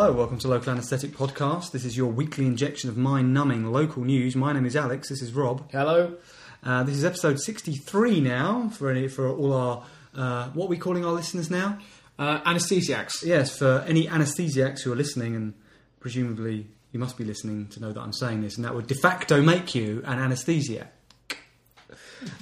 Hello, welcome to Local Anesthetic Podcast. This is your weekly injection of mind numbing local news. My name is Alex, this is Rob. Hello. Uh, this is episode 63 now for, any, for all our, uh, what are we calling our listeners now? Uh, anesthesiacs. Yes, for any anesthesiacs who are listening, and presumably you must be listening to know that I'm saying this, and that would de facto make you an anesthesiac.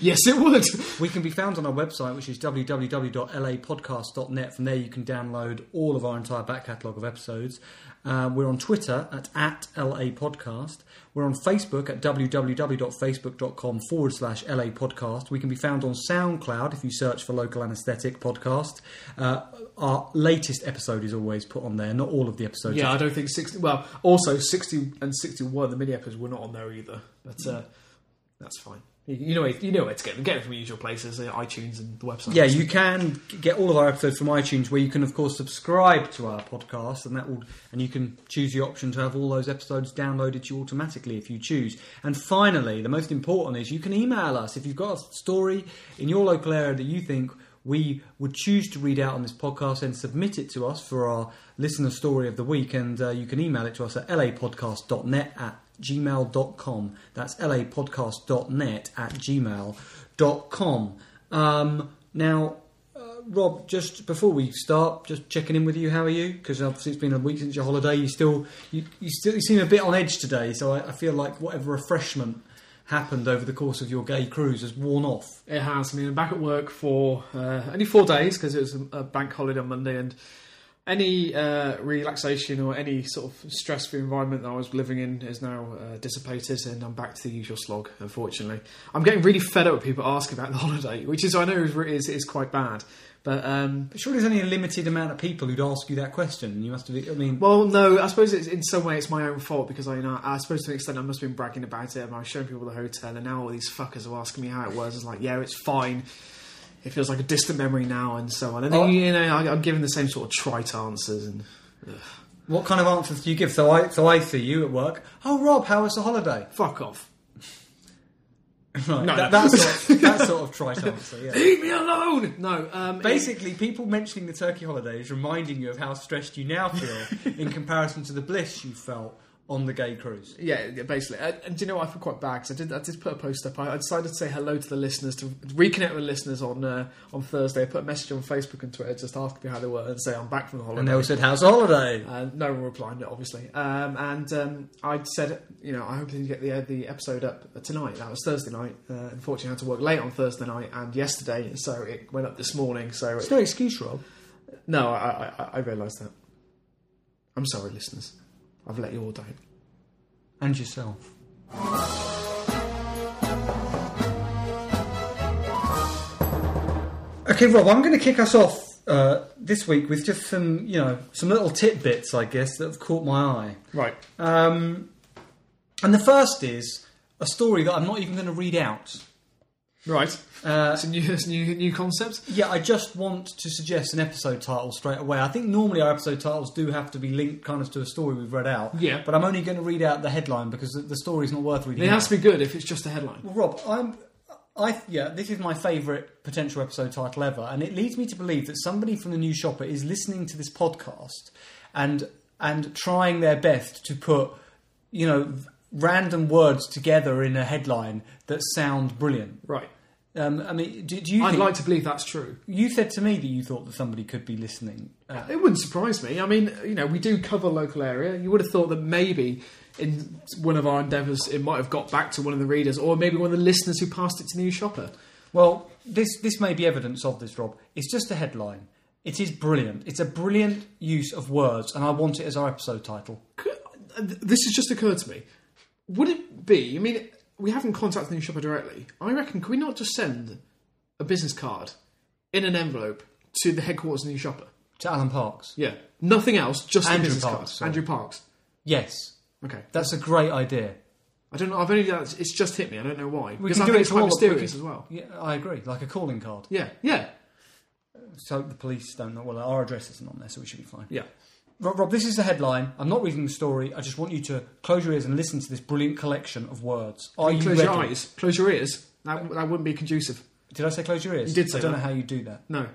yes, it would. We can be found on our website, which is www.lapodcast.net. From there, you can download all of our entire back catalogue of episodes. Uh, we're on Twitter at, at LA Podcast. We're on Facebook at www.facebook.com forward slash LA Podcast. We can be found on SoundCloud if you search for Local Anesthetic Podcast. Uh, our latest episode is always put on there, not all of the episodes. Yeah, I don't think 60. Well, also 60 and 61, the mini episodes, were not on there either. But uh, that's fine. You, know, you know where to get them. Get them from usual places, uh, iTunes and the website. Yeah, you can get all of our episodes from iTunes, where you can, of course, subscribe to our podcast, and that will, and you can choose the option to have all those episodes downloaded to you automatically if you choose. And finally, the most important is you can email us if you've got a story in your local area that you think we would choose to read out on this podcast and submit it to us for our listener story of the week. And uh, you can email it to us at lapodcast.net at gmail.com. That's lapodcast.net at gmail.com. Um, now, uh, Rob, just before we start, just checking in with you. How are you? Because obviously it's been a week since your holiday. You still, you, you still, you seem a bit on edge today. So I, I feel like whatever refreshment happened over the course of your gay cruise has worn off. It has. I mean, I'm back at work for uh, only four days because it was a, a bank holiday on Monday, and any uh, relaxation or any sort of stress-free environment that I was living in is now uh, dissipated, and I'm back to the usual slog. Unfortunately, I'm getting really fed up with people asking about the holiday, which is I know is is, is quite bad. But um, But surely there's only a limited amount of people who'd ask you that question. You must have. I mean, Well, no, I suppose it's, in some way it's my own fault because I, you know, I suppose to an extent I must have been bragging about it and I was showing people the hotel and now all these fuckers are asking me how it was. It's like, yeah, it's fine. It feels like a distant memory now and so on. And then, Oh. you know, I, I'm giving the same sort of trite answers and what kind of answers do you give? So I, so I see you at work. Oh, Rob, how was the holiday? fuck off. Right, No, that, no. that sort of, that sort of trite answer. Yeah. Leave me alone! No, um, Basically, people mentioning the Turkey holiday is reminding you of how stressed you now feel in comparison to the bliss you felt on the gay cruise. Yeah, yeah, basically. And, and do you know what? I feel quite bad because I did, I did put a post up. I, I decided to say hello to the listeners, to reconnect with listeners on uh, on Thursday. I put a message on Facebook and Twitter just asking me how they were and say I'm back from the holiday. And they all said, "How's the holiday?" Uh, no one replied, obviously. Um, and um, I said, you know, I hope to get the uh, the episode up tonight. That was Thursday night. Uh, unfortunately, I had to work late on Thursday night and yesterday, so it went up this morning. So It's it, no excuse, Rob. no, I, I, I realised that. I'm sorry, listeners. I've let you all down. And yourself. Okay, Rob, I'm going to kick us off uh, this week with just some, you know, some little tidbits, I guess, that have caught my eye. Right. Um, and the first is a story that I'm not even going to read out. Right. Uh, It's a new, it's a new, new concept. yeah, I just want to suggest an episode title straight away. I think normally our episode titles do have to be linked kind of to a story we've read out. Yeah. But I'm only going to read out the headline because the, the story's not worth reading It out. has to be good if it's just a headline. Well, Rob, I'm. I yeah, this is my favourite potential episode title ever, and it leads me to believe that somebody from the News Shopper is listening to this podcast and and trying their best to put you know random words together in a headline that sound brilliant. Right. Um, I mean, do, do you? I'd think, like to believe that's true. You said to me that you thought that somebody could be listening. Uh, It wouldn't surprise me. I mean, you know, we do cover local area. You would have thought that maybe in one of our endeavours it might have got back to one of the readers, or maybe one of the listeners who passed it to the News Shopper. Well, this this may be evidence of this, Rob. It's just a headline. It is brilliant. It's a brilliant use of words, and I want it as our episode title. This has just occurred to me. Would it be? I mean, we haven't contacted the News Shopper directly. I reckon. could we not just send a business card in an envelope to the headquarters of the News Shopper? To Alan Parks. Yeah, nothing else. Just Andrew the business Parks, card. sorry. Andrew Parks. Yes, Okay. that's a great idea. I don't know. I've only it's just hit me. I don't know why. We because can I do think it it's to quite all- we mysterious can- as well. Yeah, I agree. Like a calling card. Yeah. Yeah. So the police don't know. Well, our address isn't on there, so we should be fine. Yeah. Rob, this is the headline. I'm not reading the story. I just want you to close your ears and listen to this brilliant collection of words. Are you close ready? your eyes. Close your ears. That, that wouldn't be conducive. Did I say close your ears? You did say I don't that. know how you do that. No.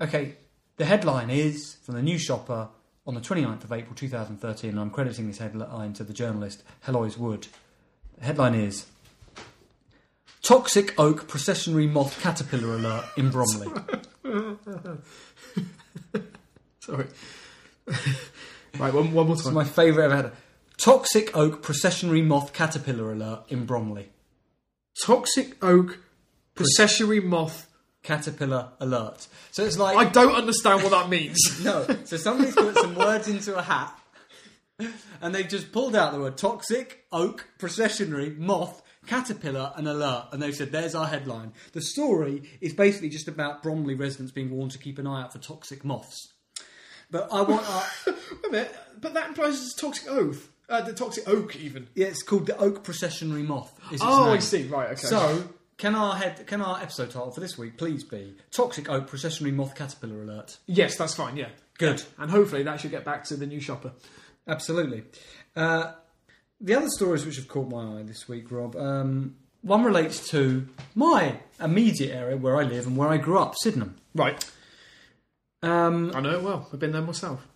Okay, the headline is from the News Shopper on the 29th of April 2013, and I'm crediting this headline to the journalist Heloise Wood. The headline is Toxic Oak Processionary Moth Caterpillar Alert in Bromley. Sorry. right, one, one more It's time. my favourite ever header. Toxic Oak Processionary Moth Caterpillar Alert in Bromley. Toxic oak processionary moth. Caterpillar Alert. So it's like. I don't understand what that means. No. So somebody's put some words into a hat and they've just pulled out the word toxic, oak, processionary, moth, caterpillar, and alert. And they've said, there's our headline. The story is basically just about Bromley residents being warned to keep an eye out for toxic moths. But I want our. Wait a minute, but that implies it's a toxic oath. Uh, the toxic oak, even. Yeah, it's called the oak processionary moth. Is its Oh, I name. see. Right, okay. So, can our head, can our episode title for this week please be Toxic Oak Processionary Moth Caterpillar Alert? yes, that's fine. Yeah, Good. and hopefully that should get back to the News Shopper. Absolutely. Uh, the other stories which have caught my eye this week, Rob, um, one relates to my immediate area where I live and where I grew up, Sydenham. Right, Um, I know it well. I've been there myself.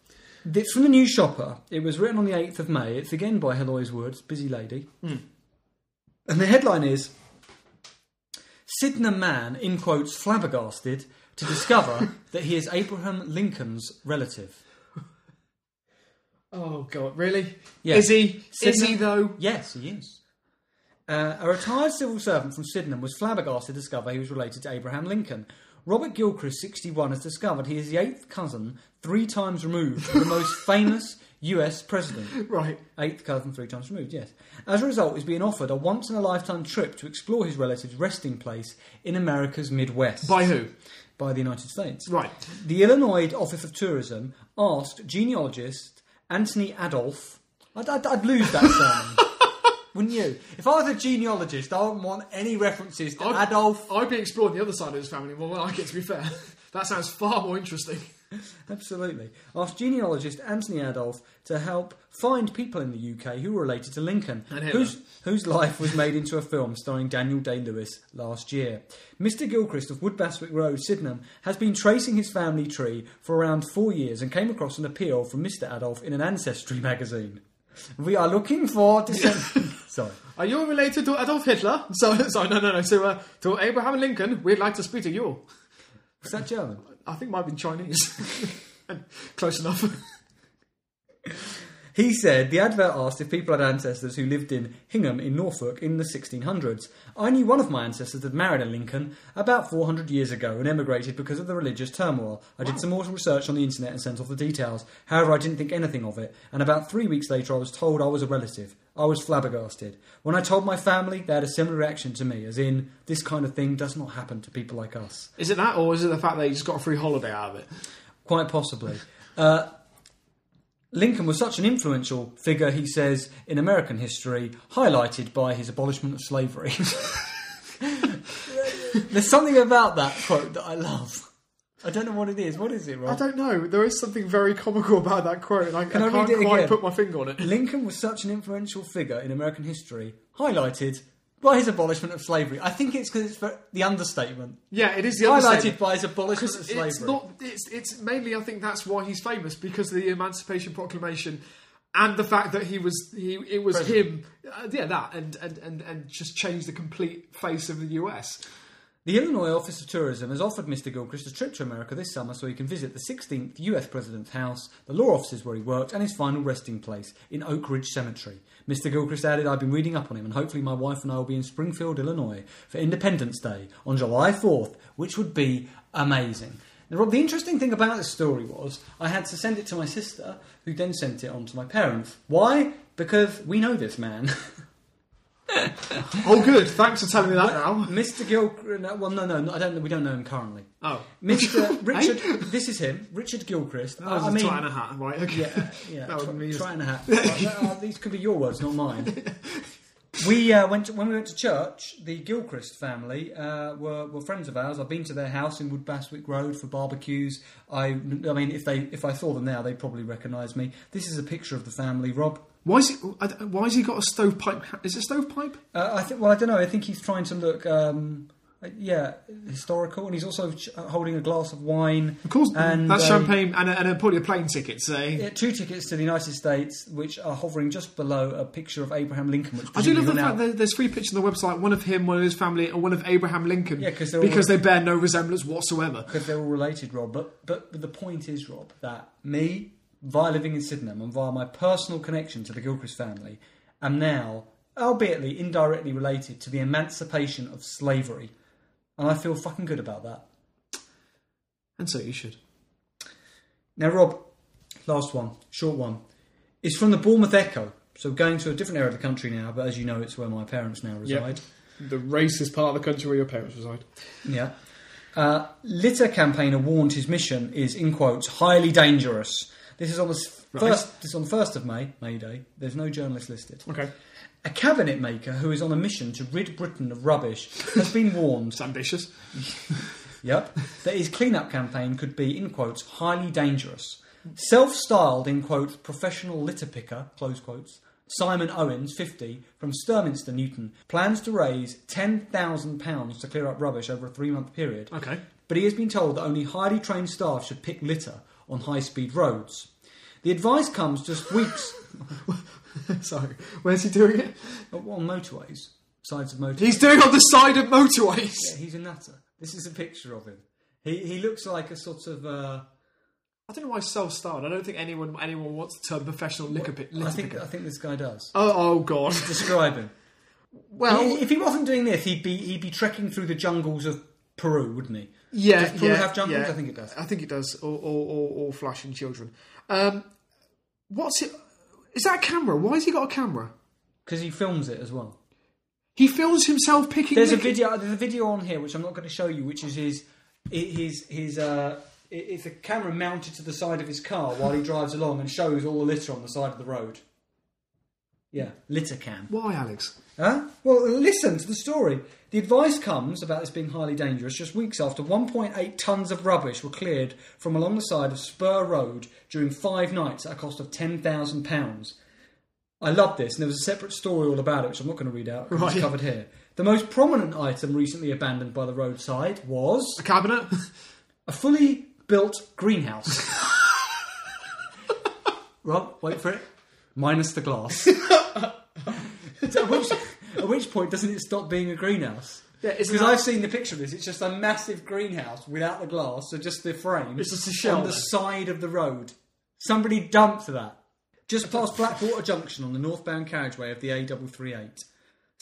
it's from the News Shopper. It was written on the 8th of May. It's again by Heloise Woods, busy lady. And the headline is Sydenham man, in quotes, flabbergasted to discover that he is Abraham Lincoln's relative. Oh God, really? Yeah. Is he? Is Sydenham- he though? Yes, he is. Uh, a retired civil servant from Sydenham was flabbergasted to discover he was related to Abraham Lincoln. Robert Gilchrist, 61, has discovered he is the eighth cousin, three times removed, of the most famous US president. Right. Eighth cousin, three times removed, yes. As a result, he's being offered a once in a lifetime trip to explore his relative's resting place in America's Midwest By who? by the United States. Right. The Illinois Office of Tourism asked genealogist Anthony Adolph. I'd, I'd, I'd lose that surname. Wouldn't you? If I was a genealogist, I wouldn't want any references to I'd- Adolf. I'd be exploring the other side of his family more than I get. To be fair, that sounds far more interesting. Absolutely. Asked genealogist Anthony Adolph to help find people in the UK who were related to Lincoln, whose, whose life was made into a film starring Daniel Day Lewis last year. Mr. Gilchrist of Woodbastwick Road, Sydenham, has been tracing his family tree for around four years and came across an appeal from Mr. Adolph in an ancestry magazine. We are looking for descendants. Sorry. Are you related to Adolf Hitler? So, sorry, no, no, no. So, uh, to Abraham Lincoln, we'd like to speak to you. Is that German? I think it might been Chinese. Close enough. He said the advert asked if people had ancestors who lived in Hingham in Norfolk in the 1600s. I knew one of my ancestors had married a Lincoln about 400 years ago and emigrated because of the religious turmoil. I did some more research on the internet and sent off the details. However, I didn't think anything of it, and about three weeks later, I was told I was a relative. I was flabbergasted. When I told my family, they had a similar reaction to me, as in, this kind of thing does not happen to people like us. Is it that, or is it the fact that he just got a free holiday out of it? Quite possibly. Uh, Lincoln was such an influential figure, he says, in American history, highlighted by his abolishment of slavery. There's something about that quote that I love. I don't know what it is. What is it, Rob? I don't know. There is something very comical about that quote, and I, Can I I can't it quite again? put my finger on it. Lincoln was such an influential figure in American history, highlighted by his abolishment of slavery. I think it's because it's for the understatement. Yeah, it is the Highlighted by his abolishment of slavery. it's not. It's, it's mainly. I think that's why he's famous because of the Emancipation Proclamation, and the fact that he was. He it was him. Uh, yeah, that and, and and and just changed the complete face of the US. The Illinois Office of Tourism has offered Mr. Gilchrist a trip to America this summer so he can visit the 16th US President's house, the law offices where he worked, and his final resting place in Oak Ridge Cemetery. Mr. Gilchrist added, I've been reading up on him, and hopefully my wife and I will be in Springfield, Illinois for Independence Day on July 4th, which would be amazing. Now, Rob, the interesting thing about this story was I had to send it to my sister, who then sent it on to my parents. Why? Because we know this man. Oh, good. Thanks for telling me that now. Mr. Gilchrist. Well, no, no, no, I don't. We don't know him currently. Oh, Mr. Richard, this is him, Richard Gilchrist. that was I a mean, tie and a hat, right? Okay. yeah, yeah, That would try, be- try and a hat. Uh, uh, these could be your words, not mine. We uh, went to, when we went to church. The Gilchrist family uh, were, were friends of ours. I've been to their house in Woodbastwick Road for barbecues. I, I mean, if they if I saw them now, they'd probably recognise me. This is a picture of the family. Rob, Why is he? Why has he got a stovepipe? Is it stovepipe? uh, I think. Well, I don't know. I think he's trying to look um, Uh, yeah, historical, and he's also ch- uh, holding a glass of wine. Of course, And, that's um, champagne and a, and a, probably a plane ticket. Say, Yeah, two tickets to the United States, which are hovering just below a picture of Abraham Lincoln. Which I do love the fact that there's three pictures on the website: one of him, one of his family, and one of Abraham Lincoln. Yeah, 'cause they're all- because they bear no resemblance whatsoever. because they're all related, Rob. But but the point is, Rob, that me, via living in Sydenham and via my personal connection to the Gilchrist family, am now, albeit indirectly related to the emancipation of slavery, and I feel fucking good about that. And so you should. Now, Rob, last one, short one, is from the Bournemouth Echo. So going to a different area of the country now, but as you know, it's where my parents now Yep. reside. The racist part of the country where your parents reside. Yeah. Uh, litter campaigner warned his mission is, in quotes, highly dangerous. This is on the s- Right. first. This is on the first of May, May Day. There's no journalist listed. Okay, A cabinet maker who is on a mission to rid Britain of rubbish has been warned. it's ambitious. Yep. That his clean-up campaign could be, in quotes, highly dangerous. Self-styled, in quotes, professional litter picker, close quotes, Simon Owens, 50, from Sturminster, Newton, plans to raise £10,000 to clear up rubbish over a three-month period. Okay, But he has been told that only highly trained staff should pick litter on high-speed roads. The advice comes just weeks sorry. Where's he doing it? on motorways, sides of motorways. He's doing it on the side of motorways. Yeah, he's a nutter. This is a picture of him. He he looks like a sort of. Uh, I don't know why self-styled. I don't think anyone anyone wants the term professional liquor pit. I think I think this guy does. Oh, oh God. Describe him. Well, if he wasn't doing this, he'd be he'd be trekking through the jungles of Peru, wouldn't he? Yeah, Does yeah, have yeah. I think it does. I think it does. Or, all, all flashing children. Um, what's it? Is that a camera? Why has he got a camera? Because he films it as well. He films himself picking. There's a video. There's a video on here which I'm not going to show you, which is his his his. Uh, it's a camera mounted to the side of his car while he drives along and shows all the litter on the side of the road. Yeah, litter cam. Why, Alex? Huh? Well, listen to the story. The advice comes about this being highly dangerous just weeks after 1.8 tonnes of rubbish were cleared from along the side of Spur Road during five nights at a cost of £10,000. I love this, and there was a separate story all about it, which I'm not going to read out because Right. it's covered here. The most prominent item recently abandoned by the roadside was A cabinet? a fully built greenhouse. Rob, wait for it. Minus the glass. which, at which point doesn't it stop being a greenhouse? yeah, Because I've seen the picture of this. It's just a massive greenhouse without the glass, so just the frame. It's just a shell on the side of the road. Somebody dumped that just past Blackwater Junction on the northbound carriageway of the A338.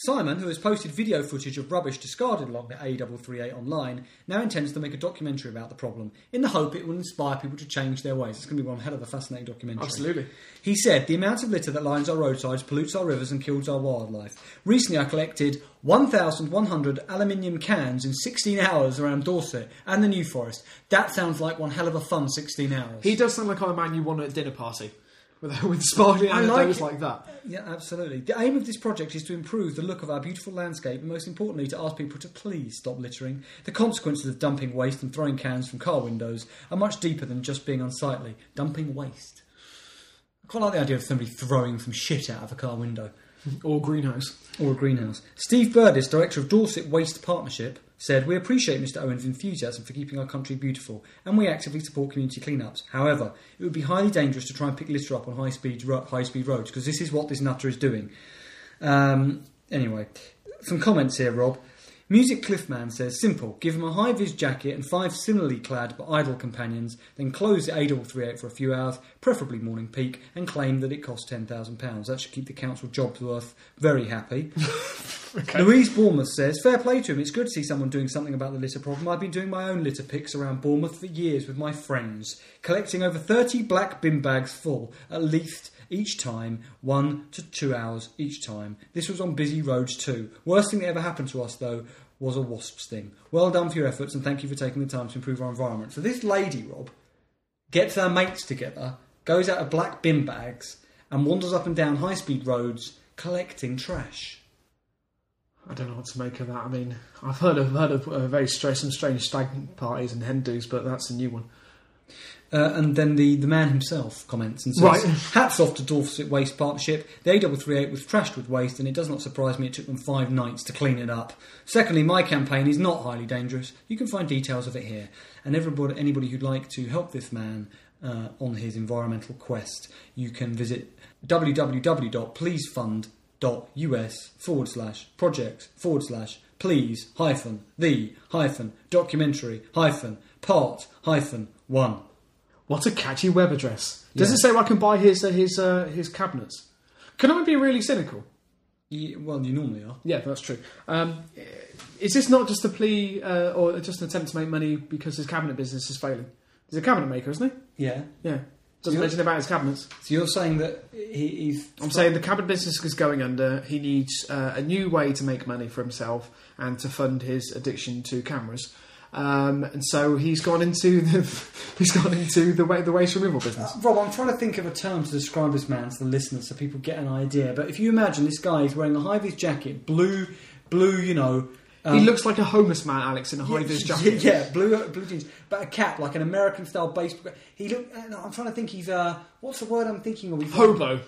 Simon, who has posted video footage of rubbish discarded along the A338 online, now intends to make a documentary about the problem in the hope it will inspire people to change their ways. It's going to be one hell of a fascinating documentary. Absolutely. He said, The amount of litter that lines our roadsides pollutes our rivers and kills our wildlife. Recently, I collected 1,100 aluminium cans in 16 hours around Dorset and the New Forest. That sounds like one hell of a fun 16 hours. He does sound like a man you want at a dinner party. With, with sparkling I like it. like that. Yeah, absolutely. The aim of this project is to improve the look of our beautiful landscape and, most importantly, to ask people to please stop littering. The consequences of dumping waste and throwing cans from car windows are much deeper than just being unsightly. Dumping waste. I quite like the idea of somebody throwing some shit out of a car window. Or a greenhouse. or a greenhouse. Steve Burdis, director of Dorset Waste Partnership, said, We appreciate Mr. Owen's enthusiasm for keeping our country beautiful, and we actively support community cleanups. However, it would be highly dangerous to try and pick litter up on high speed high speed roads because this is what this nutter is doing. Um, anyway, some comments here, Rob. Music Cliffman says, simple, give him a high vis jacket and five similarly clad but idle companions, then close the A338 for a few hours, preferably morning peak, and claim that it cost £10,000. That should keep the council jobs worth very happy. Louise Bournemouth says, Fair play to him. It's good to see someone doing something about the litter problem. I've been doing my own litter picks around Bournemouth for years with my friends, collecting over 30 black bin bags full at least each time, one to two hours each time. This was on busy roads too. Worst thing that ever happened to us, though, was a wasp sting. Well done for your efforts and thank you for taking the time to improve our environment. So this lady, Rob, gets her mates together, goes out of black bin bags, and wanders up and down high speed roads collecting trash. I don't know what to make of that. I mean, I've heard of heard of uh, very stra- some strange stag parties and hen dos, but that's a new one. Uh, and then the, the man himself comments and says, Right. Hats off to Dorset Waste Partnership. The A338 was trashed with waste, and it does not surprise me it took them five nights to clean it up. Secondly, my campaign is not highly dangerous. You can find details of it here. And everybody, anybody who'd like to help this man uh, on his environmental quest, you can visit www.pleasefund.us forward slash projects forward slash please hyphen the hyphen documentary hyphen part hyphen one. What a catchy web address. Does Yeah. it say I can buy his uh, his uh, his cabinets? Can I be really cynical? Ye- well, you normally are. Yeah, that's true. Um, is this not just a plea uh, or just an attempt to make money because his cabinet business is failing? He's a cabinet maker, isn't he? Yeah. Yeah. Doesn't Yeah. mention about his cabinets. So you're saying that he, he's. I'm saying the cabinet business is going under. He needs uh, a new way to make money for himself and to fund his addiction to cameras. Um, and so he's gone into the he's gone into the way the waste removal business. Rob, I'm trying to think of a term to describe this man to the listeners so people get an idea. But if you imagine this guy is wearing a high vis jacket, blue, blue, you know. Um, he looks like a homeless man, Alex, in a high vis jacket. Yeah, blue, blue jeans, but a cap like an American style baseball. He look. uh, I'm trying to think. He's uh, what's the word I'm thinking of? He's like- Hobo.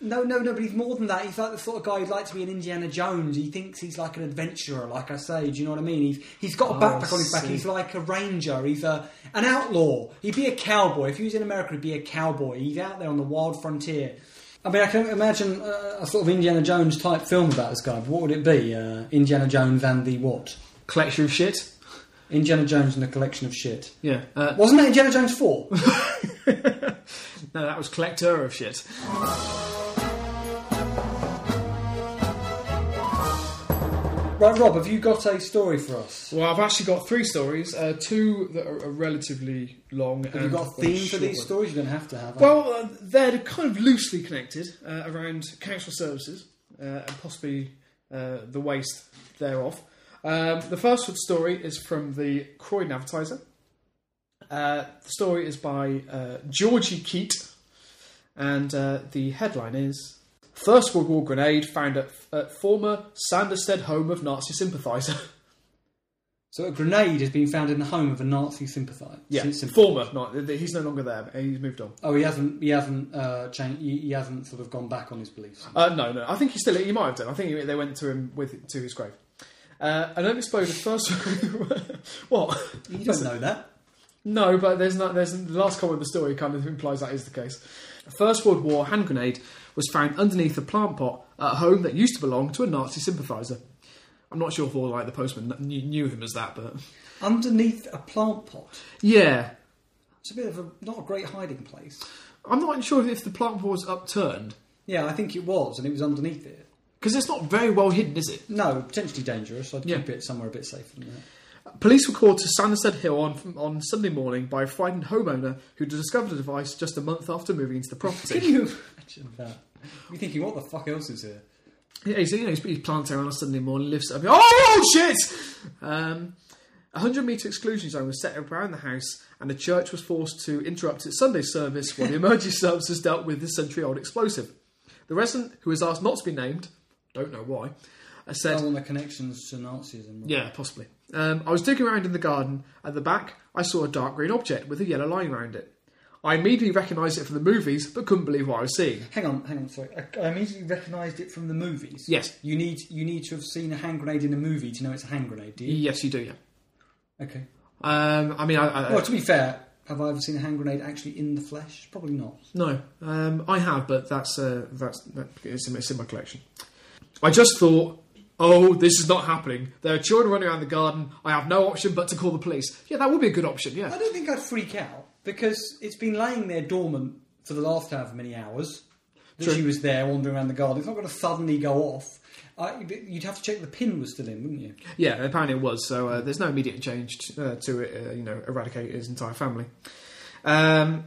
No, no, no, but he's more than that. He's like the sort of guy who'd like to be an Indiana Jones. He thinks he's like an adventurer, like I say. Do you know what I mean? He's he's got a Oh, backpack on his back. He's like a ranger. He's a an outlaw. He'd be a cowboy if he was in America. He'd be a cowboy. He's out there on the wild frontier. I mean, I can imagine a sort of Indiana Jones type film about this guy. But what would it be? Uh, Indiana Jones and the what? Collection of shit. Indiana Jones and the collection of shit. Yeah. Uh, Wasn't that Indiana Jones four? no, that was collector of shit. Right, Rob, have you got a story for us? Well, I've actually got three stories. Uh, two that are, are relatively long. Have you got a theme for these stories? You're going to have to have. Well, uh, they're kind of loosely connected uh, around council services uh, and possibly uh, the waste thereof. Um, the first story is from the Croydon Advertiser. Uh, the story is by uh, Georgie Keat, and uh, the headline is First World War grenade found at, at former Sanderstead home of Nazi sympathiser. So a grenade has been found in the home of a Nazi sympathiser. yeah, Sym- former. Not, he's no longer there. He's moved on. Oh, he hasn't. He hasn't uh, changed. He, he hasn't sort of gone back on his beliefs. Uh, no, no. I think he still. He might have done. I think he- they went to him with to his grave. Uh, an unexploded first. what? You don't know that. No, but there's not. There's the last comment of the story kind of implies that is the case. First World War hand grenade was found underneath a plant pot at a home that used to belong to a Nazi sympathiser. I'm not sure if all like the postman knew, knew him as that, but Underneath a plant pot. yeah, It's a bit of a not a great hiding place. I'm not sure if the plant pot was upturned Yeah, I think it was, and it was underneath it. because it's not very well hidden, is it? No, potentially dangerous. I'd Yeah. keep it somewhere a bit safer than that. Police were called to Sanderstead Hill on, on Sunday morning by a frightened homeowner who discovered the device just a month after moving into the property. Can you imagine that? You're thinking, what the fuck else is here? yeah, he's, you know, he's, he's planting on a Sunday morning, lifts up. Oh, shit! Um, a 100 metre exclusion zone was set up around the house, and the church was forced to interrupt its Sunday service while the emergency services dealt with the century old explosive. The resident, who was asked not to be named, don't know why, said. On the connections to Nazism. Yeah, possibly. Um, I was digging around in the garden. At the back, I saw a dark green object with a yellow line around it. I immediately recognised it from the movies, but couldn't believe what I was seeing. Hang on, hang on. Sorry, I, I immediately recognised it from the movies. Yes. You need you need to have seen a hand grenade in a movie to know it's a hand grenade. Do you? Yes, you do, yeah. Okay. Um, I mean, I, I, Well, to be fair, have I ever seen a hand grenade actually in the flesh? Probably not. no, um, I have, but that's uh, that's that, it's, in, it's in my collection. I just thought, oh, this is not happening. There are children running around the garden. I have no option but to call the police. Yeah, that would be a good option. yeah. I don't think I'd freak out because it's been laying there dormant for the last however many hours that True. she was there wandering around the garden. It's not going to suddenly go off. I, you'd have to check the pin was still in, wouldn't you? yeah. Apparently it was. So uh, there's no immediate change to, uh, to it. Uh, you know, eradicate his entire family. Um,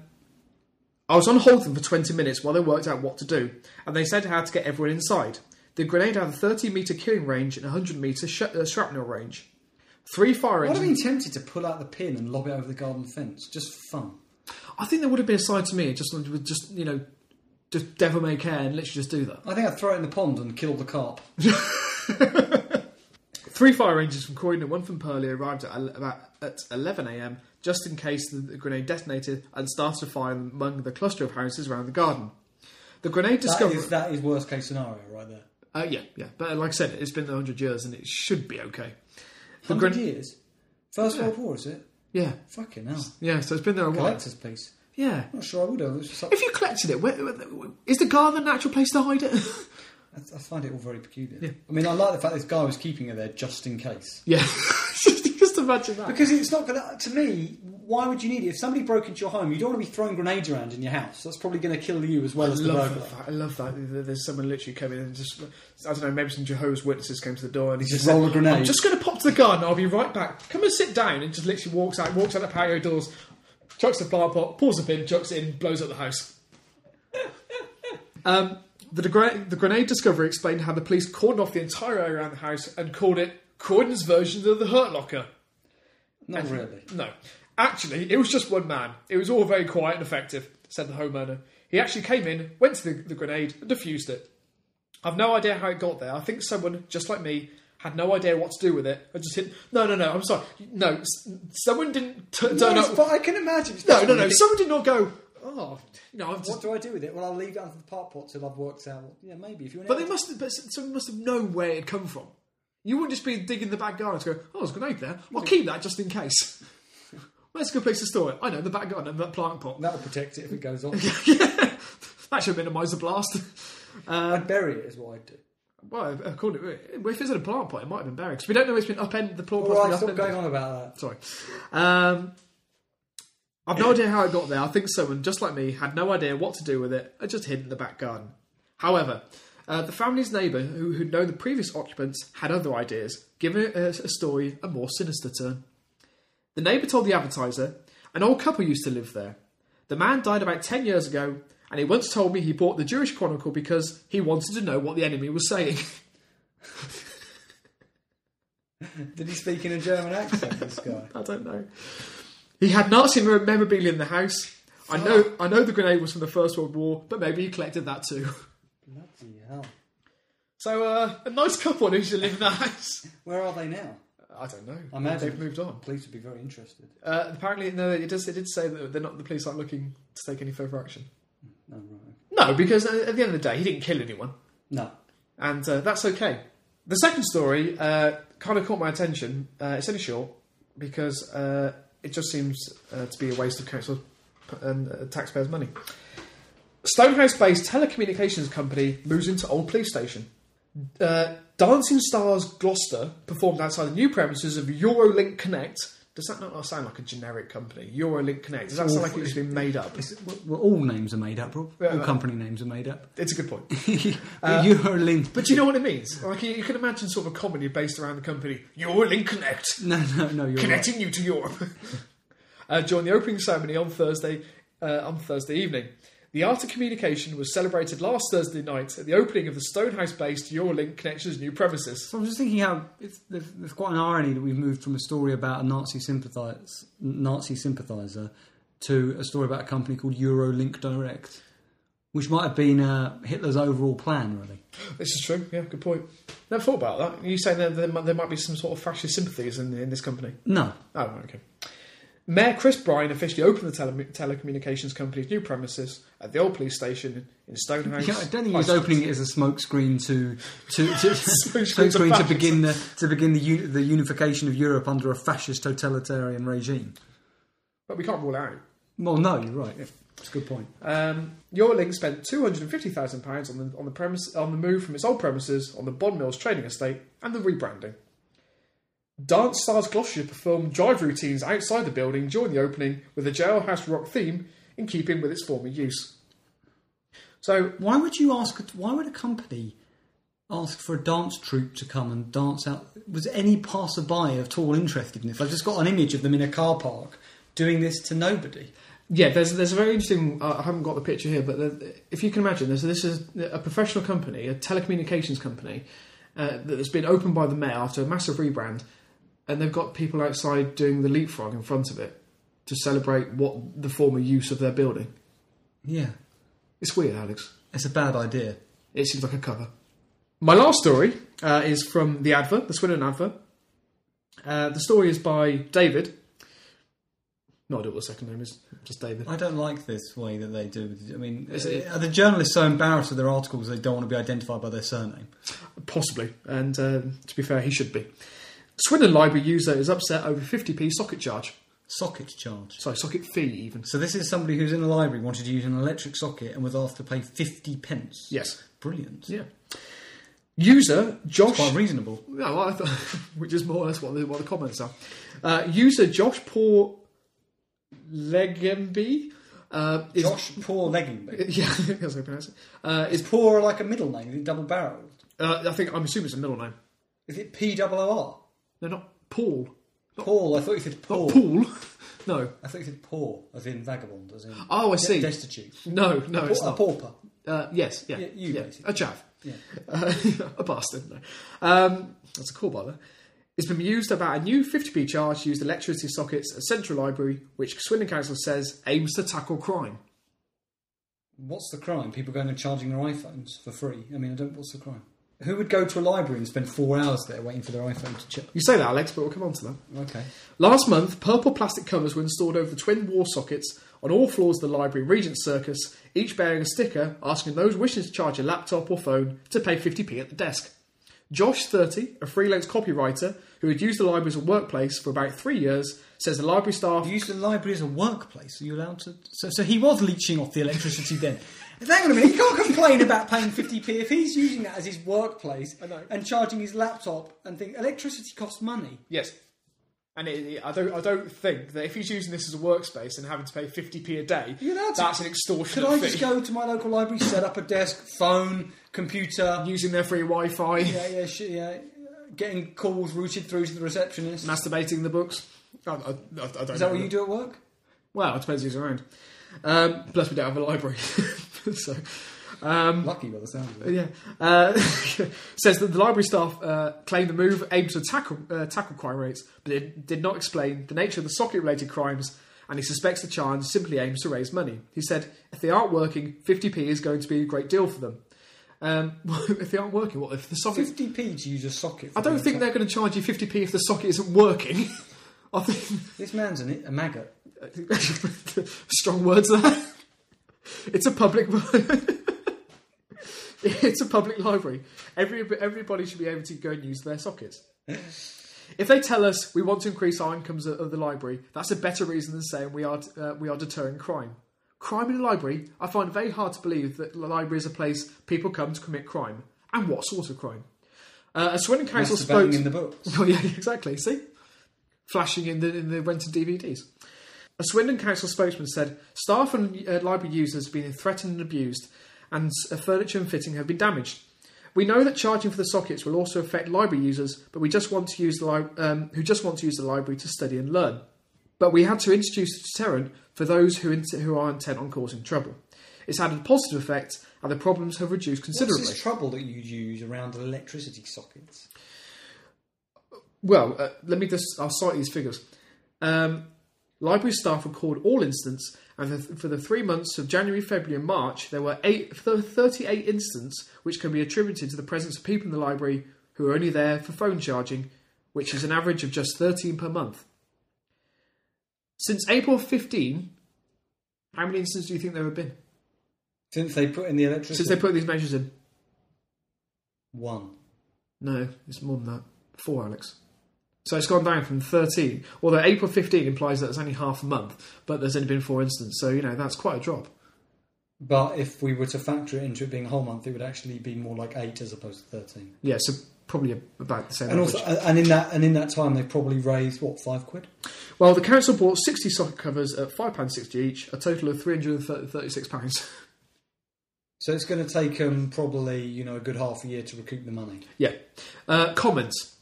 I was on hold for 20 minutes while they worked out what to do, and they said how to get everyone inside. The grenade had a 30 metre killing range and 100 metre sh- uh, shrapnel range. Three fire I'd have engines. been tempted to pull out the pin and lob it over the garden fence, just for fun. I think there would have been a side to me, just just you know, just devil may care and literally just do that. I think I'd throw it in the pond and kill the carp. Three fire rangers from Croydon and one from Purley arrived at about at 11 a.m. just in case the, the grenade detonated and started a fire among the cluster of houses around the garden. The grenade That discovery. is, that is worst case scenario right there. Uh, yeah, yeah. But like I said, it's been 100 years and it should be okay. The 100 gren- years? First Yeah. World War, is it? Yeah, Fucking hell. yeah. So it's been there a while. Collector's piece. Yeah. Not sure I would have. Just like- If you collected it, where, where- is the garden a natural place to hide it? I, I find it all very peculiar. Yeah. I mean, I like the fact this guy was keeping it there just in case. yeah. Just imagine that. Because it's not going to. To me, why would you need it? If somebody broke into your home, you don't want to be throwing grenades around in your house. That's probably going to kill you as well I as the love burglar. that. I love that. There's someone literally coming in and just, I don't know, maybe some Jehovah's Witnesses came to the door and he Just just, roll said, a grenade. I'm just going to pop to the garden. I'll be right back. Come and sit down. And just literally walks out, walks out the patio doors, chucks the flower pot, pulls the pin, chucks it in, blows up the house. um, the, gra- the grenade discovery explained how the police cordoned off the entire area around the house and called it Croydon's version of the Hurt Locker. Not really. No. Actually, it was just one man. It was all very quiet and effective, said the homeowner. He actually came in, went to the, the grenade, and defused it. I've no idea how it got there. I think someone, just like me, had no idea what to do with it. I just hit. No, no, no. I'm sorry. No, s- someone didn't t- turn up. but I can imagine. No, no, no. Someone did not go. Oh, you know. I've just, What do I do with it? Well, I'll leave it under the park pot till I've worked out. Yeah, maybe if you want. but they must. Have, but someone must have known where it had come from. You wouldn't just be digging the back garden to go. Oh, there's a grenade there. I'll keep that just in case. Where's a good place to store it? I know the back garden and that plant pot. That'll protect it if it goes on. That should minimise the blast. I'd bury it, is what I'd do. Well, according to if it's in a plant pot, it might have been buried because we don't know if it's been upended. The plant All pot's right, stop going on about that. Sorry. Um, I've no idea how it got there. I think someone, just like me, had no idea what to do with it and just hid in the back garden. However, uh, the family's neighbour, who who'd known the previous occupants, had other ideas, giving a, a story a more sinister turn. The neighbour told the advertiser an old couple used to live there. The man died about 10 years ago, and he once told me he bought the Jewish Chronicle because he wanted to know what the enemy was saying. Did he speak in a German accent? This guy. I don't know. He had Nazi memorabilia in the house. I know, I know the grenade was from the First World War, but maybe he collected that too. Hell. So, uh, a nice couple who used to live in that house. Where are they now? I don't know. I imagine they've moved on. Police would be very interested. Uh, apparently, no. It does. It did say that they're not. The police aren't looking to take any further action. No, right. No, because at the end of the day, he didn't kill anyone, No. and uh, that's okay. The second story uh, kind of caught my attention. Uh, it's only short because uh, it just seems uh, to be a waste of council and uh, taxpayers' money. Stonehouse-based telecommunications company moves into old police station. Uh, Dancing Stars Gloucester performed outside the new premises of Eurolink Connect. Does that not sound like a generic company? Eurolink Connect. Does that sound like it's been made up? It's, well, all names are made up, Rob. Yeah, all company names are made up. It's a good point. Eurolink. But you know what it means? Like you, you can imagine sort of a comedy based around the company. Eurolink Connect, No, no, no, you're right. connecting you to Europe. uh, during the opening ceremony on Thursday, uh, on Thursday evening, the art of communication was celebrated last Thursday night at the opening of the Stonehouse-based Eurolink Connection's new premises. So I'm just thinking how it's, there's, quite an irony that we've moved from a story about a Nazi sympathizer, Nazi sympathizer to a story about a company called Eurolink Direct, which might have been uh, Hitler's overall plan, really. This is true. Yeah, good point. Never thought about that. You saying that there, might- there might be some sort of fascist sympathies in, in this company? No, Oh, okay. Mayor Chris Bryan officially opened the tele- telecommunications company's new premises at the old police station in Stonehouse. Yeah, I don't think he was opening it as a smokescreen to to, to Smokescreen to begin the to begin the u- the unification of Europe under a fascist totalitarian regime. But we can't rule out. Well, no, you're right. It's a good point. Um, Eurolink spent two hundred and fifty thousand pounds on the on the premise on the move from its old premises on the Bond Mills trading estate and the rebranding. Dance Stars Gloucestershire performed drive routines outside the building during the opening with a jailhouse rock theme in keeping with its former use. So Why would you ask? Why would a company ask for a dance troupe to come and dance out? Was any passerby at all interested in this? I've just got an image of them in a car park doing this to nobody. Yeah, there's there's a very interesting. Uh, I haven't got the picture here, but there, if you can imagine, there's, this is a professional company, a telecommunications company, uh, that has been opened by the mayor after a massive rebrand, and they've got people outside doing the leapfrog in front of it to celebrate what the former use of their building. Yeah, It's weird, Alex. it's a bad idea. It seems like a cover. My last story uh, is from the advert, the Swindon advert. Uh, the story is by David. No idea what the second name is, just David. I don't like this way that they do. it. I mean, Is it- are the journalists so embarrassed with their articles they don't want to be identified by their surname? Possibly, and um, to be fair, he should be. Swindon Library user is upset over 50p socket charge. Socket charge. Sorry, socket fee even. So this is somebody who's in the library wanted to use an electric socket and was asked to pay fifty pence. Yes. brilliant. Yeah. User Josh. Quite reasonable. No, well, I thought, which is more or less what the, what the comments are. Uh, user Josh Paul Legemby. Uh, is, Josh Poor Legging. Yeah, that's how I pronounce it. Uh, is, poor like a middle name? Is it double barreled? uh, I think I'm assuming it's a middle name. Is it P double O R? No, not Paul. Paul. I thought you said Not Paul. Paul. No. I thought you said poor, as in vagabond, as in Oh, I see. destitute. No, no, it's a not. pauper. Uh, yes, yeah, Yeah, you yeah. basically. a chav, Yeah. uh, a bastard. No. Um, that's a cool by there. It's been used about a new 50p charge to use electricity sockets at Central Library, which Swindon Council says aims to tackle crime. What's the crime? People going and charging their iPhones for free. I mean, I don't. What's the crime? Who would go to a library and spend four hours there waiting for their iPhone to charge? You say that, Alex, but we'll come on to that. Okay. Last month, purple plastic covers were installed over the twin wall sockets on all floors of the library Regent Circus, each bearing a sticker asking those wishing to charge a laptop or phone to pay 50p at the desk. Josh, 30, a freelance copywriter who had used the library as a workplace for about three years, says the library staff. You use the library as a workplace. Are you allowed to? So, so he was leeching off the electricity then. Hang on a minute. He can't complain about paying 50p if he's using that as his workplace I know. and charging his laptop and think electricity costs money. Yes. And it, it- I don't. I don't think that if he's using this as a workspace and having to pay 50p a day, You're allowed to- that's an extortion. Could extortionate I fee. just go to my local library, set up a desk, phone, computer? using their free Wi-Fi, Yeah, yeah, sh- yeah. Getting calls routed through to the receptionist. masturbating the books. I, I, I, I don't Is that what you do at work? Well, it depends who's around. Um, plus, we don't have a library, so um, Lucky by the sound of it. yeah. Uh, says that the library staff uh, claim the move aimed to tackle uh, tackle crime rates, but it did not explain the nature of the socket-related crimes. And he suspects the charge simply aims to raise money. He said, if they aren't working, 50p is going to be a great deal for them. Um, if they aren't working, what if the socket? 50p to use a socket. I don't think they're going to charge you 50p if the socket isn't working. I think This man's an, a maggot. strong words there. It's a public. it's a public library. Every everybody should be able to go and use their sockets. If they tell us we want to increase our incomes of, the library, that's a better reason than saying we are uh, we are deterring crime. Crime in a library, I find it very hard to believe that the library is a place people come to commit crime. And what sort of crime? Uh, a Swindon Council spoke. in the books. Oh yeah, exactly. See, flashing in the in the rented DVDs. A Swindon Council spokesman said staff and uh, library users have been threatened and abused, and uh, furniture and fitting have been damaged. We know that charging for the sockets will also affect library users, but we just want to use the li- um, who just want to use the library to study and learn. But we had to introduce a deterrent for those who who are intent on causing trouble. It's had a positive effect, and the problems have reduced considerably. What's this trouble that you use around electricity sockets? Well, uh, let me just, I'll cite these figures. Um, library staff record all incidents, and for the three months of January, February, and March, there were eight, 38 incidents which can be attributed to the presence of people in the library who are only there for phone charging, which is an average of just 13 per month. Since April 15, how many incidents do you think there have been? Since they put in the electricity? Since they put these measures in? One. No, it's more than that. Four, Alex. So it's gone down from 13. Although April 15 implies that it's only half a month, but there's only been four incidents. So, you know, that's quite a drop. But if we were to factor it into it being a whole month, it would actually be more like eight as opposed to thirteen. Yeah, so probably about the same. And average. also, and in that and in that time, they've probably raised what five quid. well, the council bought 60 socket covers at £5.60 each, a total of £336. So it's going to take them probably you know a good half a year to recoup the money. yeah. Uh, comments.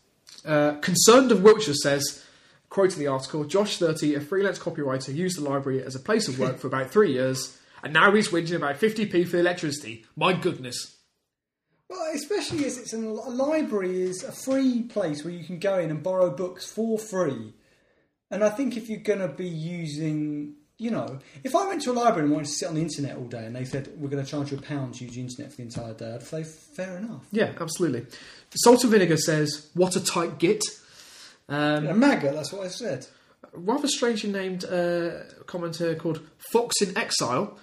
Uh, Concerned of Wiltshire says, quoting the article, Josh 30, a freelance copywriter, used the library as a place of work for about three years, and now he's whinging about 50p for electricity. My goodness. Well, especially as it's an, a library is a free place where you can go in and borrow books for free. And I think if you're going to be using, you know, if I went to a library and wanted to sit on the internet all day and they said we're going to charge you a pound to use the internet for the entire day, I'd say fair enough. Yeah, absolutely. Salt and Vinegar says, "What a tight git." Um, A maggot, that's what I said. rather strangely named uh, commenter called Fox in Exile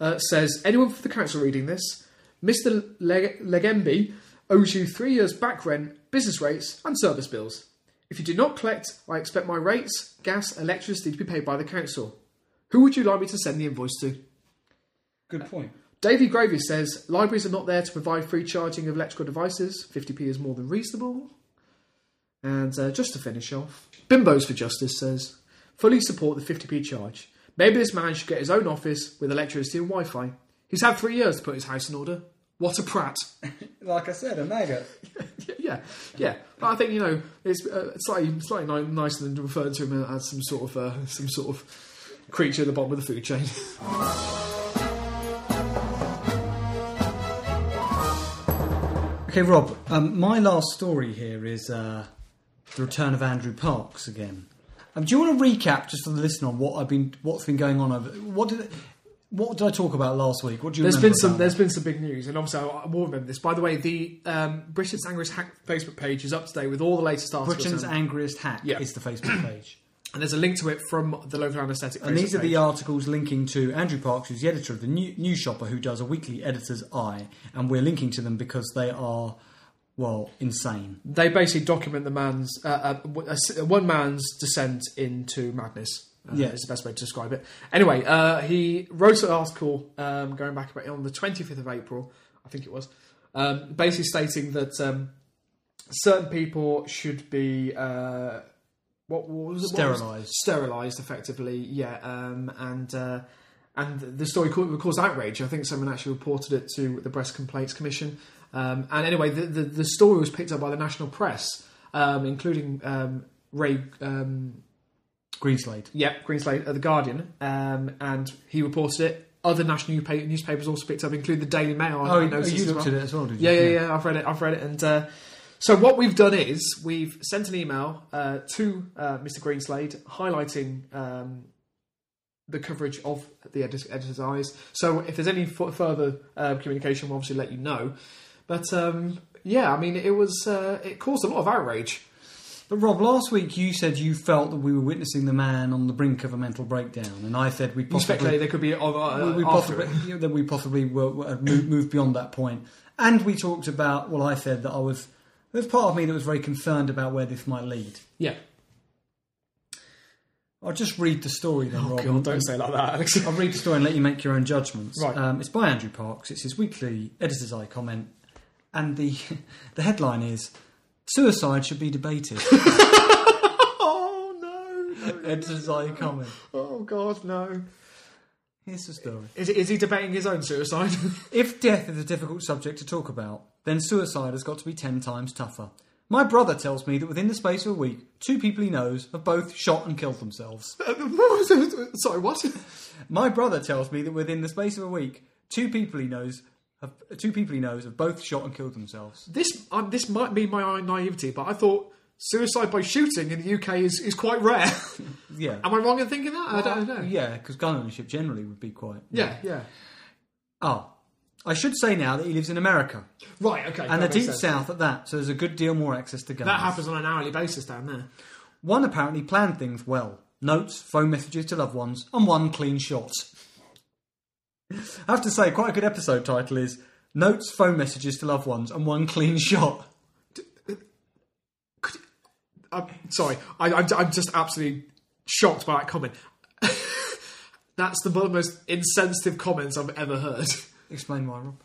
uh, says, Anyone for the council reading this? Mr. Leg- Legembi owes you three years back rent, business rates, and service bills. If you do not collect, I expect my rates, gas, electricity to be paid by the council. Who would you like me to send the invoice to? Good point. Davy Gravy says libraries are not there to provide free charging of electrical devices. 50p is more than reasonable. And uh, just to finish off, Bimbos for Justice says fully support the 50p charge. Maybe this man should get his own office with electricity and Wi Fi. He's had three years to put his house in order. What a prat. Like I said, a maggot. yeah, yeah. But I think, you know, it's uh, slightly, slightly nicer than referring to him as some sort of, uh, some sort of creature at the bottom of the food chain. Okay, Rob, um, my last story here is uh, the return of Andrew Parks again. Um, do you want to recap just for the listener on what I've been, what's been going on over? What did, what did I talk about last week? What do you? There's remember been some. about There's been some big news, and obviously I, I will remember this. By the way, the um, Britain's Angriest Hack Facebook page is up to date with all the latest it? articles, Britain's and, angriest hack Yeah. is the Facebook page, and there's a link to it from the local anaesthetic. and these are the articles linking to Andrew Parks, who's the editor of the new, News Shopper, who does a weekly editor's eye, and we're linking to them because they are, well, insane. They basically document the man's uh, uh, a s- one man's descent into madness. Uh, Yeah. is the best way to describe it. Anyway, uh, he wrote an article um, going back about on the 25th of April, I think it was, um, basically stating that um, certain people should be uh, what, what was it? Sterilised. sterilised, effectively. Yeah, um, and. Uh, and the story caused, outrage. I think someone actually reported it to the Press Complaints Commission. Um, and anyway, the, the, the story was picked up by the national press, um, including um, Roy, um, Greenslade. yeah, Greenslade at the Guardian, um, and he reported it. Other national newspapers also picked up, including the Daily Mail. I- Oh, I you, looked well. at it as well, did you? Yeah, yeah, yeah. I've read it. I've read it. And uh, so what we've done is we've sent an email uh, to uh, Mr. Greenslade highlighting um, the coverage of the edit- editor's eyes. So if there's any f- further uh, communication, we'll obviously let you know. But um, yeah, I mean, it was uh, it caused a lot of outrage. But Rob, last week you said you felt that we were witnessing the man on the brink of a mental breakdown, and I said we possibly, there could be uh, uh, we, we possibly you know, that we possibly were, were, moved, beyond that point, and we talked about. Well, I said that I was. There's part of me that was very concerned about where this might lead. Yeah. I'll just read the story then, Oh Rob. God, don't say like that, Alex. I'll read the story and let you make your own judgments. Right. Um, it's by Andrew Parks. It's his weekly editor's eye comment, and the the headline is "Suicide should be debated." oh no, no, no, editor's eye comment. Oh God, no. Here's the story. Is, is he debating his own suicide? If death is a difficult subject to talk about, then suicide has got to be ten times tougher. My brother tells me that within the space of a week, two people he knows have both shot and killed themselves. What was it? Sorry, what? My brother tells me that within the space of a week, two people he knows have two people he knows have both shot and killed themselves. This um, this might be my naivety, but I thought suicide by shooting in the UK is, is quite rare. Yeah. Am I wrong in thinking that? I don't know. Yeah, because gun ownership generally would be quite. Yeah, yeah. Oh, I should say now that he lives in America Right, okay. and the that deep makes sense. south at that, so there's a good deal more access to guns. That happens on an hourly basis down there. One apparently planned things well. Notes, phone messages to loved ones, and one clean shot. I have to say, quite a good episode title is Notes, phone messages to loved ones, and one clean shot. Uh, I'm sorry, I, I'm, I'm just absolutely shocked by that comment. That's the the most insensitive comments I've ever heard. Explain why, Rob.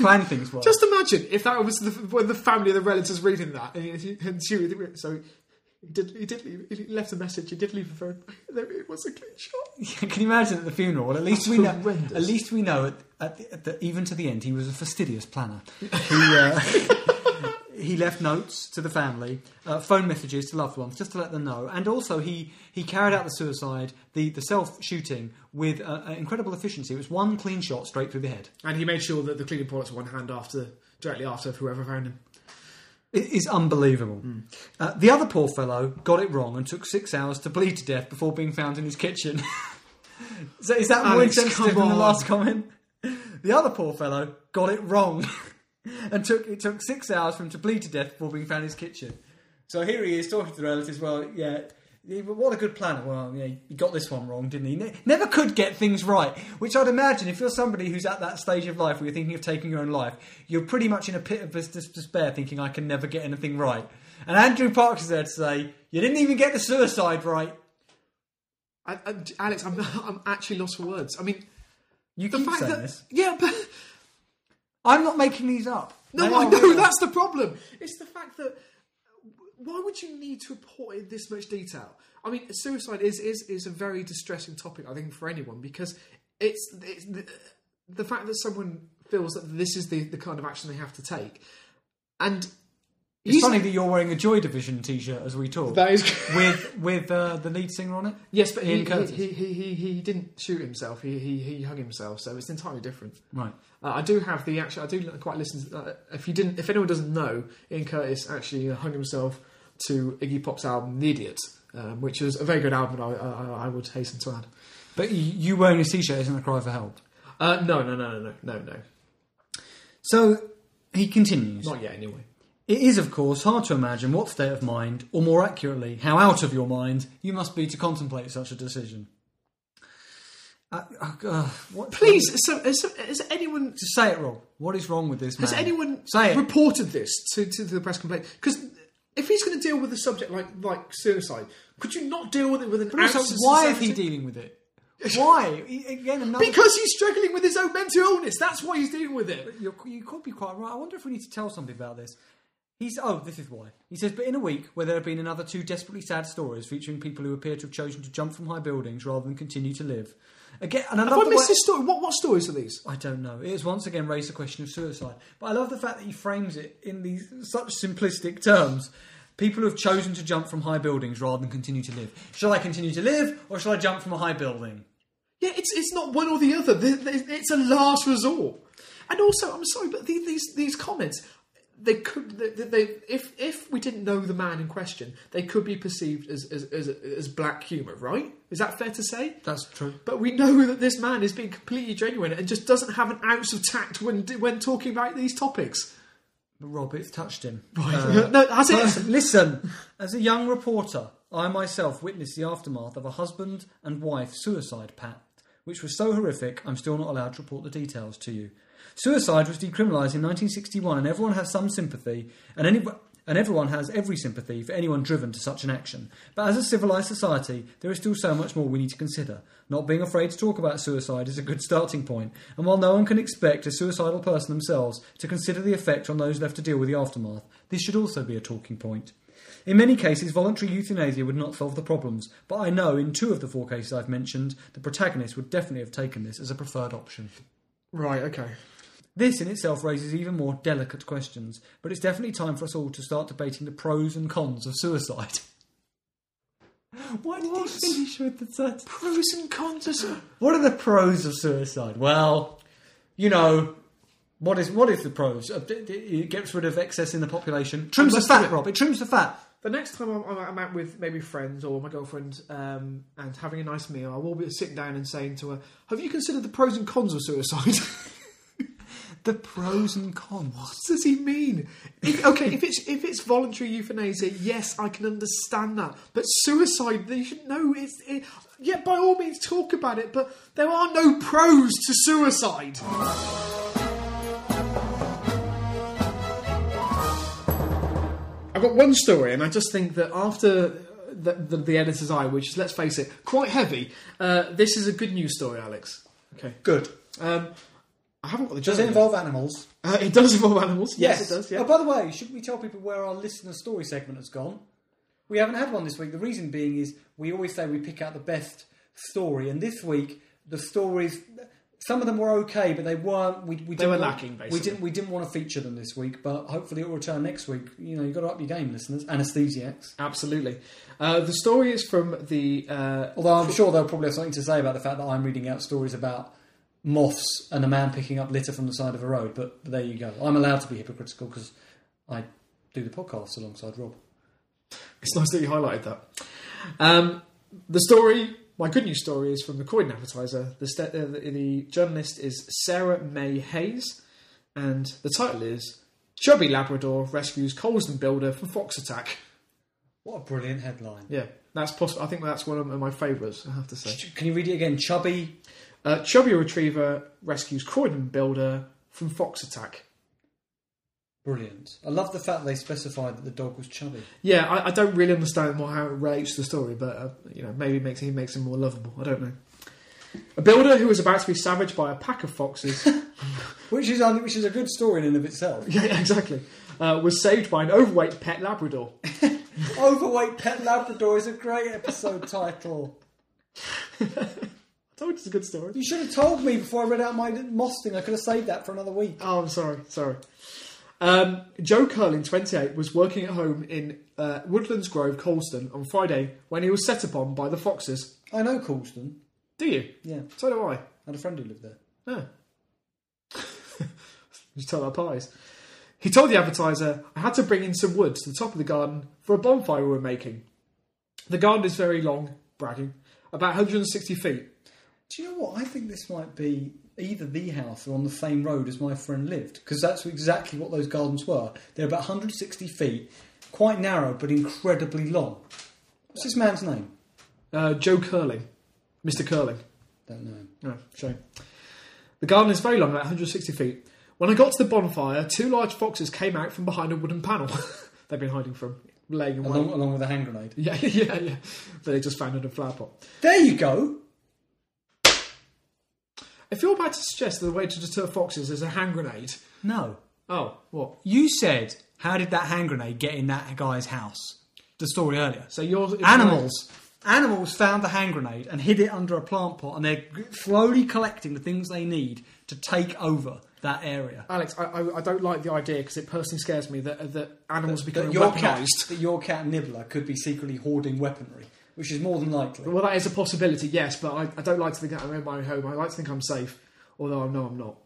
Plan things well. Just imagine if that was the, when the family the relatives reading that, and, he- and she, so he did, he did, leave, he left a message. He did leave a phone. It was a clean shot. Can you imagine at the funeral? Well, at least we know. horrendous. At least we know at, at, the, at the, even to the end, he was a fastidious planner. He, uh, he left notes to the family, uh, phone messages to loved ones, just to let them know, and also he he carried out the suicide, the the self shooting with uh, uh, incredible efficiency. It was one clean shot straight through the head. And he made sure that the cleaning products were on hand after, directly after whoever found him. It is unbelievable. Uh, the other poor fellow got it wrong and took six hours to bleed to death before being found in his kitchen. so is that more Alex, insensitive than the last comment? The other poor fellow got it wrong and took it took six hours for him to bleed to death before being found in his kitchen. So here he is talking to the relatives. Well, yeah, yeah, but what a good plan. Well, yeah, he got this one wrong, didn't he? Ne- Never could get things right. Which I'd imagine, if you're somebody who's at that stage of life where you're thinking of taking your own life, you're pretty much in a pit of des- des- despair, thinking I can never get anything right. And Andrew Parks is there to say, you didn't even get the suicide right. I, I, Alex, I'm I'm actually lost for words. I mean, You the keep fact saying that this. yeah, but I'm not making these up. no, They I are know real. that's the problem. It's the fact that why would you need to report in this much detail? I mean, suicide is is is a very distressing topic. I think for anyone because it's, it's the, the fact that someone feels that this is the the kind of action they have to take, and It's funny that you're wearing a Joy Division t-shirt as we talk. that is with with uh, the lead singer on it. Yes, but he, Ian he, Curtis. he, he, he, he didn't shoot himself. He, he, he hung himself, so it's entirely different. Right. Uh, I do have the actual. I do quite listen. To, uh, if you didn't, if anyone doesn't know, Ian Curtis actually hung himself to Iggy Pop's album "The Idiot," um, which is a very good album. I, I, I would hasten to add. But you, you wearing a t-shirt isn't a cry for help. Uh, no, no, no, no, no, no, no, So he continues. not yet. Anyway, It is, of course, hard to imagine what state of mind, or more accurately, how out of your mind you must be to contemplate such a decision. Uh, uh, uh, what, please. So, has, has anyone just say it, wrong? What is wrong with this man? has anyone say it? reported this to, to the press complaint? Because if he's going to deal with a subject like like suicide, could you not deal with it with an But also, why is he dealing with it? Why? Again, another. Because he's struggling with his own mental illness. That's why he's dealing with it. You're, you could be quite right. I wonder if we need to tell somebody about this. He's oh, this is why. He says, but in a week where there have been another two desperately sad stories featuring people who appear to have chosen to jump from high buildings rather than continue to live. Again, and I Have I missed this story? What, what stories are these? I don't know. It has once again raised the question of suicide. But I love the fact that he frames it in these such simplistic terms. People who have chosen to jump from high buildings rather than continue to live. Shall I continue to live or shall I jump from a high building? Yeah, it's it's not one or the other. Th- th- It's a last resort. And also, I'm sorry, but the- these these comments, they could they, they if if we didn't know the man in question, they could be perceived as as as, as black humour, right? Is that fair to say? That's true. But we know that this man is being completely genuine and just doesn't have an ounce of tact when when talking about these topics. But Rob, it's touched him. Uh, no, has it? listen, as a young reporter, I myself witnessed the aftermath of a husband and wife suicide pact, which was so horrific I'm still not allowed to report the details to you. Suicide was decriminalised in 1961, and everyone has some sympathy, and any. And everyone has every sympathy for anyone driven to such an action. But as a civilised society, there is still so much more we need to consider. Not being afraid to talk about suicide is a good starting point, and while no one can expect a suicidal person themselves to consider the effect on those left to deal with the aftermath, this should also be a talking point. In many cases, voluntary euthanasia would not solve the problems, but I know in two of the four cases I've mentioned, the protagonist would definitely have taken this as a preferred option. Right. Okay. This in itself raises even more delicate questions, but it's definitely time for us all to start debating the pros and cons of suicide. Why did What? you finish with the sentence? Pros and cons. Of su- What are the pros of suicide? Well, you know, what is what is the pros? Uh, It gets rid of excess in the population. Trims the fat, Rob. It trims the fat. The next time I'm, I'm out with maybe friends or my girlfriend um, and having a nice meal, I will be sitting down and saying to her, "Have you considered the pros and cons of suicide?" The pros and cons. what does he mean? If, okay, if it's if it's voluntary euthanasia, yes, I can understand that. But suicide, you should know it's. It, yeah, by all means, talk about it. But there are no pros to suicide. I've got one story, and I just think that after the, the, the editor's eye, which is, let's face it, quite heavy, uh, this is a good news story, Alex. Okay. Good. Um, I haven't got the Does it yet. involve animals? Uh, it does involve animals. Yes, it does. Yeah. Oh, by the way, should we tell people where our listener story segment has gone? We haven't had one this week. The reason being is we always say we pick out the best story, and this week the stories. Some of them were okay, but they weren't. We, we They didn't were want- lacking, We didn't. We didn't want to feature them this week, but hopefully it will return next week. You know, you've got to up your game, listeners. Anesthesiacs. Absolutely. Uh, the story is from the. Uh, Although I'm sure they'll probably have something to say about the fact that I'm reading out stories about moths and a man picking up litter from the side of a road. But there you go. I'm allowed to be hypocritical because I do the podcast alongside Rob. it's nice that you highlighted that. Um, the story, my good news story, is from the Croydon Advertiser. The, st- uh, the, the journalist is Sarah May Hayes, and the title is Chubby Labrador rescues Coulsdon builder from fox attack. What a brilliant headline. Yeah, that's possible. I think that's one of my favourites. I have to say. Can you read it again? Chubby. Uh, Chubby Retriever rescues Croydon builder from fox attack. Brilliant. I love the fact they specified that the dog was chubby. Yeah, I, I don't really understand more how it relates to the story, but uh, you know, maybe it makes he makes him more lovable. I don't know. A builder who was about to be savaged by a pack of foxes, Which is which is a good story in and of itself. yeah, exactly, uh, was saved by an overweight pet Labrador. Overweight Pet Labrador is a great episode title. I told you it's a good story. You should have told me before I read out my Mosting. I could have saved that for another week. Oh, I'm sorry, sorry. Um, Joe Curlin, 28, was working at home in uh, Woodlands Grove, Coulsdon, on Friday when he was set upon by the foxes. I know Coulsdon. Do you? Yeah, So do I. I had a friend who lived there. No. Just tell our pies. He told the advertiser, I had to bring in some wood to the top of the garden for a bonfire we were making. The garden is very long, bragging, about 160 feet. Do you know what? I think this might be either the house or on the same road as my friend lived, because that's exactly what those gardens were. They're about 160 feet, quite narrow but incredibly long. What's this man's name? Uh, Joe Curling. Mr. Curling. Don't know. No, shame. The garden is very long, about 160 feet. When I got to the bonfire, two large foxes came out from behind a wooden panel. They've been hiding from laying in Along, along with a hand grenade. Yeah, yeah, yeah. That they just found in a flower pot. There you go. If you're about to suggest that the way to deter foxes is a hand grenade, No. oh, what? You said, how did that hand grenade get in that guy's house? The story earlier. So you're Animals. Animals found the hand grenade and hid it under a plant pot, and they're g- slowly collecting the things they need to take over that area. Alex, I, I, I don't like the idea because it personally scares me that uh, that animals are becoming That your cat, weaponized. that your cat Nibbler could be secretly hoarding weaponry, which is more than likely. Well, that is a possibility, yes, but I, I don't like to think that I'm in my own home. I like to think I'm safe, although I know I'm not.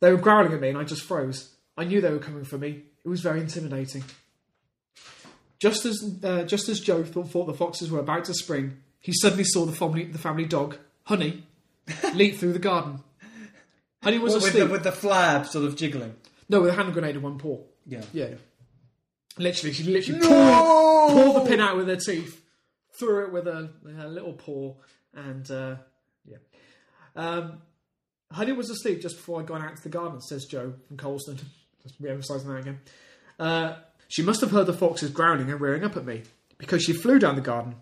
They were growling at me, and I just froze. I knew they were coming for me. It was very intimidating. Just as uh, just as Joe thought, thought the foxes were about to spring, he suddenly saw the family the family dog, Honey, leap through the garden. Honey was What, with, asleep. the, with the flab sort of jiggling. No, with a hand grenade in one paw. Yeah. Yeah. Literally, she literally No! pulled, pulled the pin out with her teeth, threw it with a, her little paw, and uh, yeah. Um, Honey was asleep just before I'd gone out to the garden, says Joe from Coulsdon. Just re-emphasising that again. Uh, she must have heard the foxes growling and rearing up at me because she flew down the garden.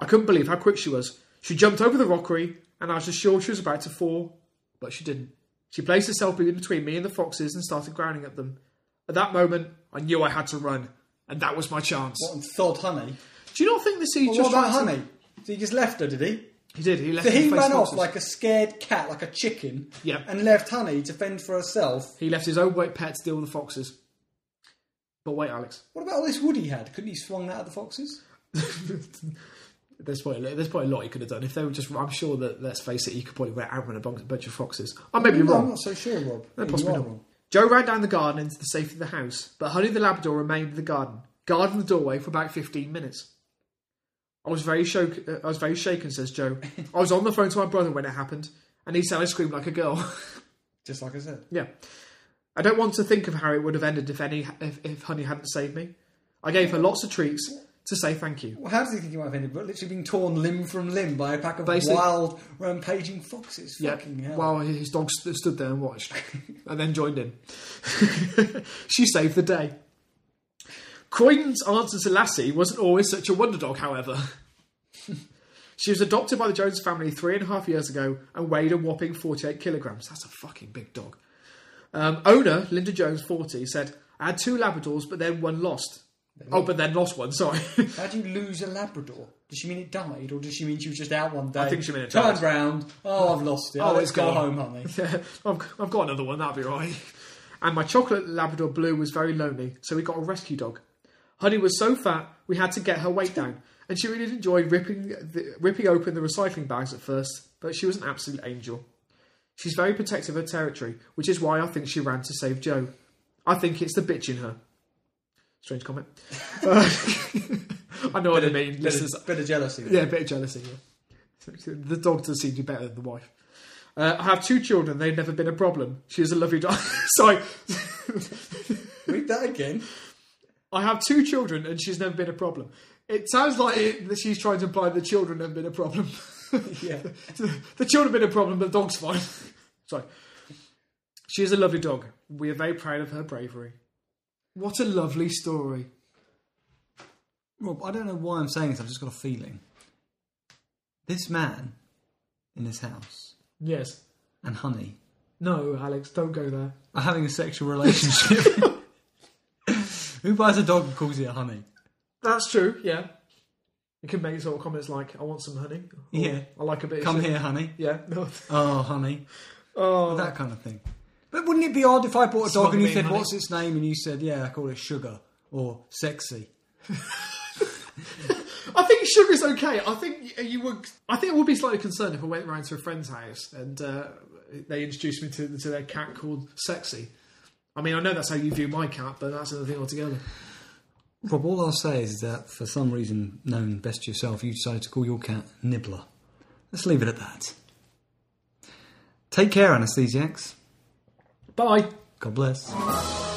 I couldn't believe how quick she was. She jumped over the rockery, and I was assured she was about to fall, but she didn't. She placed herself in between me and the foxes and started growling at them. At that moment, I knew I had to run, and that was my chance. What, and thawed honey? Do you not think this he Well, just what about to- honey? So he just left her, did he? He did. He left. So her he face ran off like a scared cat, like a chicken, Yeah. and left honey to fend for herself. He left his own weight pet to deal with the foxes. But wait, Alex. What about all this wood he had? Couldn't he swung that at the foxes? There's probably there's probably a lot he could have done if they were just. I'm sure that let's face it, he could probably outrun a bunch, a bunch of foxes. I may be No, I'm wrong. not so sure, Rob. No, You possibly are not. wrong. Joe ran down the garden into the safety of the house, but Honey the Labrador remained in the garden, guarding the doorway for about 15 minutes. I was very shook. uh, I was very shaken, says Joe. I was on the phone to my brother when it happened, and he said I screamed like a girl. Just like I said. yeah, I don't want to think of how it would have ended if any if, if Honey hadn't saved me. I gave her lots of treats to say thank you. Well, how does he think he might have ended? But literally being torn limb from limb by a pack of Basically- wild, rampaging foxes. Yeah, Fucking hell. while his dog st- stood there and watched, and then joined in. she saved the day. Croydon's answer to Lassie wasn't always such a wonder dog, however. she was adopted by the Jones family three and a half years ago and weighed a whopping 48 kilograms. That's a fucking big dog. Um, owner, Linda Jones, 40, said, I had two Labradors, but then one lost. Oh, but then lost one, sorry. How do you lose a Labrador? Does she mean it died, or does she mean she was just out one day? I think she meant it Turned died. round. Oh, I've lost it. Oh, Oh, it's let's go gone. home, honey. Yeah, I've, I've got another one, that'll be right. And my chocolate Labrador Blue was very lonely, so we got a rescue dog. Honey was so fat, we had to get her weight down, and she really enjoyed ripping, the, ripping open the recycling bags at first, but she was an absolute angel. She's very protective of her territory, which is why I think she ran to save Joe. I think it's the bitch in her. Strange comment. Uh, I know what I mean. Bit Listeners, of, bit of jealousy. yeah, a bit of jealousy. Yeah. The dog does seem to be better than the wife. Uh, I have two children. They've never been a problem. She is a lovely dog. Sorry, Read that again. I have two children and she's never been a problem. It sounds like it, that she's trying to imply the children have been a problem. Yeah. the children have been a problem, but the dog's fine. Sorry. She is a lovely dog. We are very proud of her bravery. What a lovely story. Rob, I don't know why I'm saying this. I've just got a feeling. This man in this house Yes. and Honey No, Alex, don't go there. are having a sexual relationship. Who buys a dog and calls it honey? That's true, yeah. You can make sort of comments like, I want some honey. Or, Yeah. I like a bit Come sugar." here, honey. Yeah. Oh, honey. Oh, That kind of thing. But wouldn't it be odd if I bought a dog and you said, honey. What's its name? And you said, Yeah, I call it Sugar or Sexy. I think sugar's okay. I think you would. I think I would be slightly concerned if I went round to a friend's house and uh, they introduced me to, to their cat called Sexy. I mean, I know that's how you view my cat, but that's another thing altogether. Rob, all I'll say is that for some reason known best to yourself, you decided to call your cat Nibbler. Let's leave it at that. Take care, anesthesiacs. Bye. God bless.